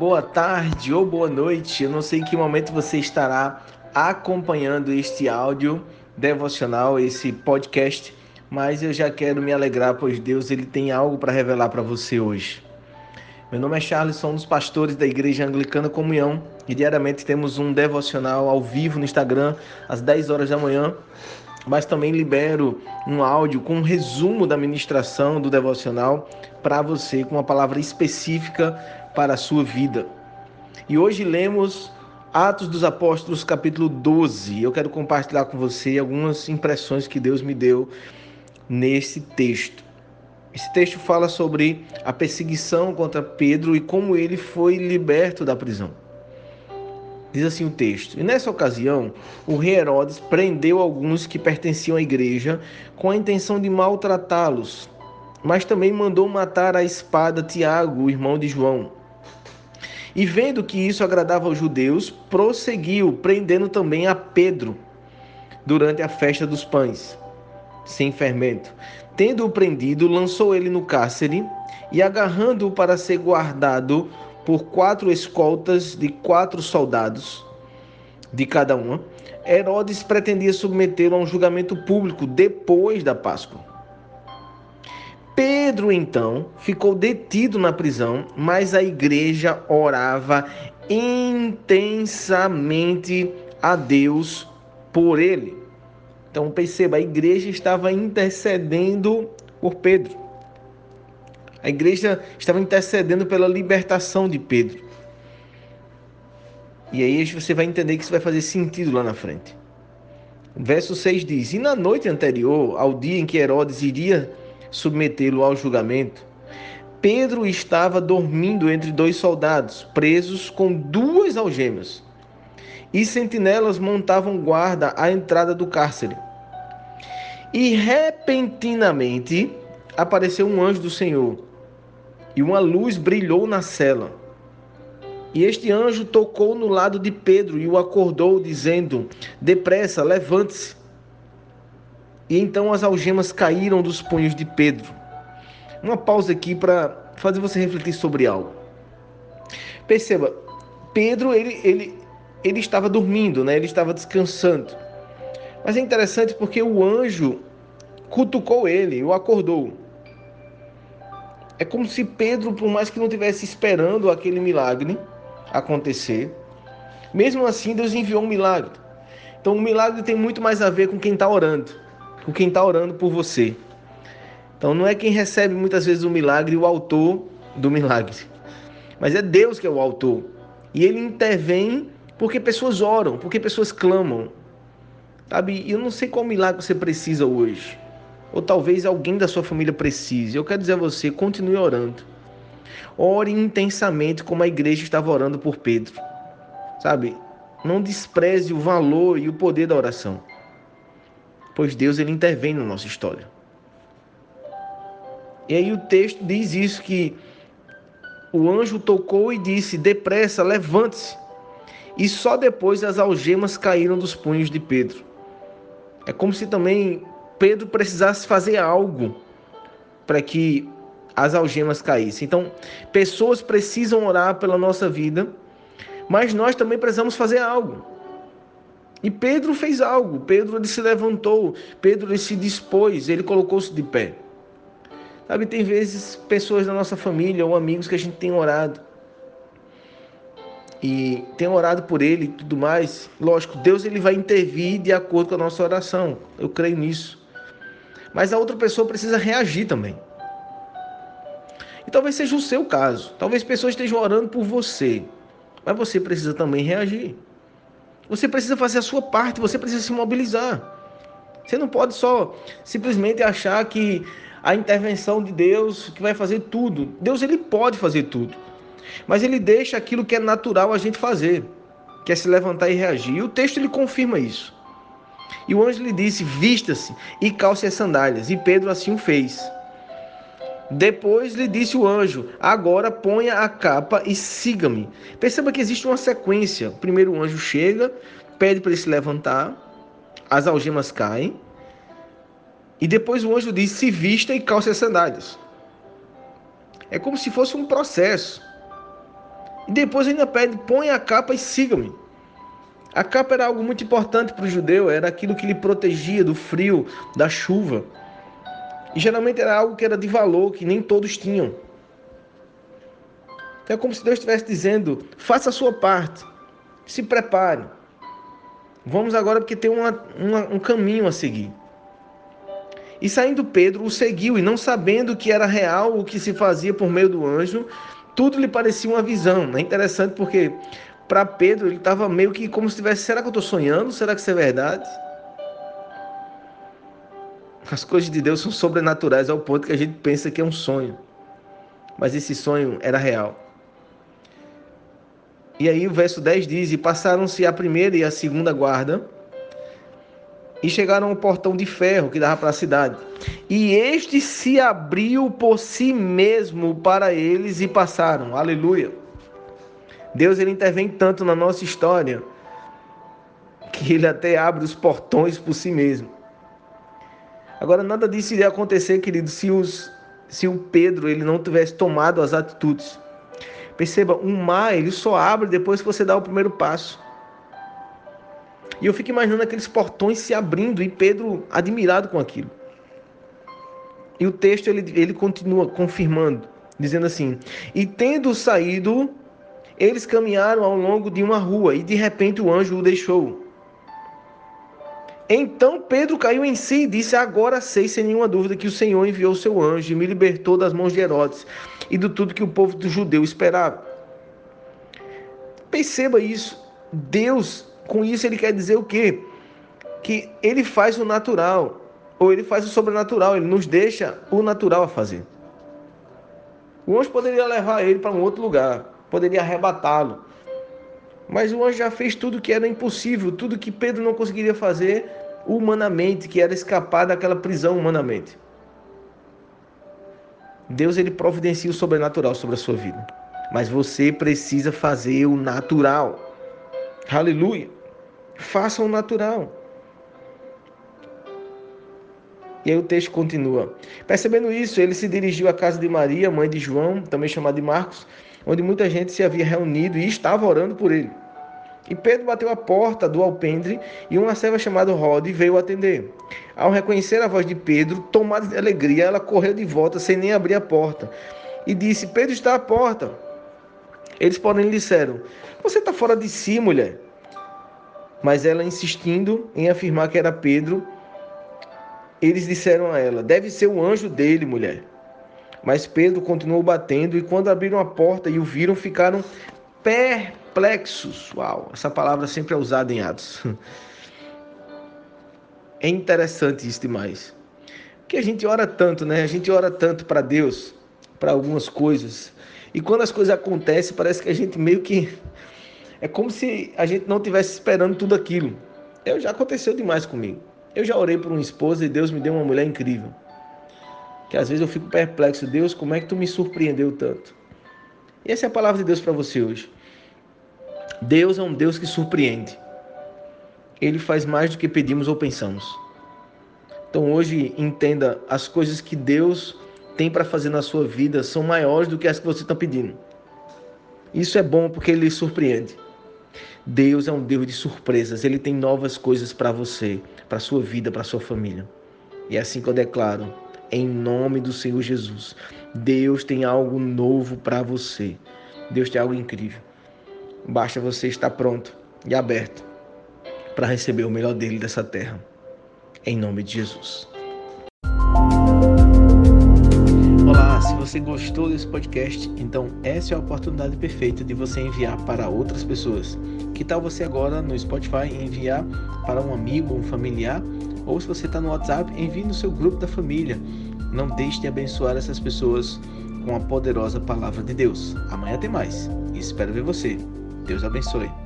boa tarde ou boa noite. Eu não sei em que momento você estará acompanhando este áudio devocional, esse podcast, mas eu já quero me alegrar, pois Deus ele tem algo para revelar para você hoje. Meu nome é Charles, sou um dos pastores da Igreja Anglicana Comunhão e diariamente temos um devocional ao vivo no Instagram às 10 horas da manhã, mas também libero um áudio com um resumo da ministração do devocional para você com uma palavra específica para a sua vida. E hoje lemos Atos dos Apóstolos, capítulo 12. Eu quero compartilhar com você algumas impressões que Deus me deu nesse texto. Esse texto fala sobre a perseguição contra Pedro e como ele foi liberto da prisão. Diz assim o texto: E nessa ocasião, o rei Herodes prendeu alguns que pertenciam à igreja com a intenção de maltratá-los, mas também mandou matar a espada Tiago, o irmão de João. E vendo que isso agradava aos judeus, prosseguiu, prendendo também a Pedro durante a festa dos pães, sem fermento. Tendo-o prendido, lançou ele no cárcere e, agarrando-o para ser guardado por quatro escoltas de quatro soldados de cada uma, Herodes pretendia submetê-lo a um julgamento público depois da Páscoa. Pedro, então, ficou detido na prisão, mas a igreja orava intensamente a Deus por ele. Então perceba, a igreja estava intercedendo por Pedro. A igreja estava intercedendo pela libertação de Pedro. E aí você vai entender que isso vai fazer sentido lá na frente. verso 6 diz: E na noite anterior ao dia em que Herodes iria submetê-lo ao julgamento, Pedro estava dormindo entre dois soldados, presos com duas algemas. E sentinelas montavam guarda à entrada do cárcere. E repentinamente apareceu um anjo do Senhor, e uma luz brilhou na cela. E este anjo tocou no lado de Pedro e o acordou, dizendo: Depressa, levante-se. E então as algemas caíram dos punhos de Pedro. Uma pausa aqui para fazer você refletir sobre algo. Perceba, Pedro ele, ele, ele estava dormindo, né? ele estava descansando. Mas é interessante porque o anjo cutucou ele, o acordou. É como se Pedro, por mais que não tivesse esperando aquele milagre acontecer, mesmo assim Deus enviou um milagre. Então o milagre tem muito mais a ver com quem está orando com quem está orando por você. Então não é quem recebe muitas vezes o milagre o autor do milagre, mas é Deus que é o autor. E ele intervém porque pessoas oram, porque pessoas clamam. Sabe? E eu não sei qual milagre você precisa hoje. Ou talvez alguém da sua família precise. Eu quero dizer a você, continue orando. Ore intensamente como a igreja estava orando por Pedro. Sabe? Não despreze o valor e o poder da oração pois Deus ele intervém na nossa história. E aí o texto diz isso que o anjo tocou e disse: "Depressa, levante-se". E só depois as algemas caíram dos punhos de Pedro. É como se também Pedro precisasse fazer algo para que as algemas caíssem. Então, pessoas precisam orar pela nossa vida, mas nós também precisamos fazer algo. E Pedro fez algo, Pedro ele se levantou, Pedro ele se dispôs, ele colocou-se de pé. Sabe, tem vezes pessoas da nossa família ou amigos que a gente tem orado. E tem orado por ele e tudo mais. Lógico, Deus ele vai intervir de acordo com a nossa oração. Eu creio nisso. Mas a outra pessoa precisa reagir também. E talvez seja o seu caso. Talvez pessoas estejam orando por você. Mas você precisa também reagir. Você precisa fazer a sua parte, você precisa se mobilizar. Você não pode só simplesmente achar que a intervenção de Deus que vai fazer tudo. Deus ele pode fazer tudo. Mas ele deixa aquilo que é natural a gente fazer, que é se levantar e reagir. E o texto ele confirma isso. E o anjo lhe disse: "Vista-se e calce as sandálias". E Pedro assim o fez. Depois lhe disse o anjo: Agora ponha a capa e siga-me. Perceba que existe uma sequência. Primeiro o anjo chega, pede para ele se levantar, as algemas caem. E depois o anjo diz: Se vista e calce as sandálias. É como se fosse um processo. E depois ainda pede: põe a capa e siga-me. A capa era algo muito importante para o judeu, era aquilo que lhe protegia do frio, da chuva. E geralmente era algo que era de valor, que nem todos tinham. Então é como se Deus estivesse dizendo: faça a sua parte, se prepare. Vamos agora porque tem uma, uma, um caminho a seguir. E saindo Pedro o seguiu, e não sabendo que era real o que se fazia por meio do anjo, tudo lhe parecia uma visão. É interessante porque para Pedro ele estava meio que como se tivesse: será que eu estou sonhando? Será que isso é verdade? As coisas de Deus são sobrenaturais ao ponto que a gente pensa que é um sonho. Mas esse sonho era real. E aí o verso 10 diz: E passaram-se a primeira e a segunda guarda, e chegaram ao portão de ferro que dava para a cidade. E este se abriu por si mesmo para eles e passaram. Aleluia. Deus ele intervém tanto na nossa história que ele até abre os portões por si mesmo. Agora nada disso iria acontecer, querido, se os se o Pedro ele não tivesse tomado as atitudes. Perceba, um mar ele só abre depois que você dá o primeiro passo. E eu fico imaginando aqueles portões se abrindo e Pedro admirado com aquilo. E o texto ele, ele continua confirmando, dizendo assim: E tendo saído, eles caminharam ao longo de uma rua e de repente o anjo o deixou. Então Pedro caiu em si e disse: Agora sei sem nenhuma dúvida que o Senhor enviou seu anjo e me libertou das mãos de Herodes e de tudo que o povo do judeu esperava. Perceba isso. Deus com isso ele quer dizer o quê? Que ele faz o natural, ou ele faz o sobrenatural, ele nos deixa o natural a fazer. O anjo poderia levar ele para um outro lugar, poderia arrebatá-lo. Mas o anjo já fez tudo que era impossível, tudo que Pedro não conseguiria fazer humanamente, que era escapar daquela prisão humanamente. Deus ele providencia o sobrenatural sobre a sua vida. Mas você precisa fazer o natural. Aleluia. Faça o natural. E aí o texto continua. Percebendo isso, ele se dirigiu à casa de Maria, mãe de João, também chamada de Marcos, onde muita gente se havia reunido e estava orando por ele. E Pedro bateu a porta do alpendre e uma serva chamada Rode veio atender. Ao reconhecer a voz de Pedro, tomada de alegria, ela correu de volta sem nem abrir a porta e disse: Pedro está à porta. Eles, porém, lhe disseram: Você está fora de si, mulher. Mas ela insistindo em afirmar que era Pedro, eles disseram a ela: Deve ser o anjo dele, mulher. Mas Pedro continuou batendo e quando abriram a porta e o viram, ficaram perplexos. Uau, essa palavra sempre é usada em Atos. É interessante isso demais. Porque a gente ora tanto, né? A gente ora tanto para Deus, para algumas coisas. E quando as coisas acontecem, parece que a gente meio que é como se a gente não tivesse esperando tudo aquilo. Eu já aconteceu demais comigo. Eu já orei por uma esposa e Deus me deu uma mulher incrível. Que às vezes eu fico perplexo, Deus, como é que tu me surpreendeu tanto? E essa é a palavra de Deus para você hoje. Deus é um Deus que surpreende. Ele faz mais do que pedimos ou pensamos. Então hoje entenda as coisas que Deus tem para fazer na sua vida são maiores do que as que você está pedindo. Isso é bom porque ele surpreende. Deus é um Deus de surpresas. Ele tem novas coisas para você, para sua vida, para sua família. E é assim que eu declaro, em nome do Senhor Jesus, Deus tem algo novo para você. Deus tem algo incrível. Basta você estar pronto e aberto para receber o melhor dele dessa terra. Em nome de Jesus. Se você gostou desse podcast, então essa é a oportunidade perfeita de você enviar para outras pessoas. Que tal você agora no Spotify enviar para um amigo, um familiar? Ou se você está no WhatsApp, envie no seu grupo da família. Não deixe de abençoar essas pessoas com a poderosa palavra de Deus. Amanhã tem mais. Espero ver você. Deus abençoe.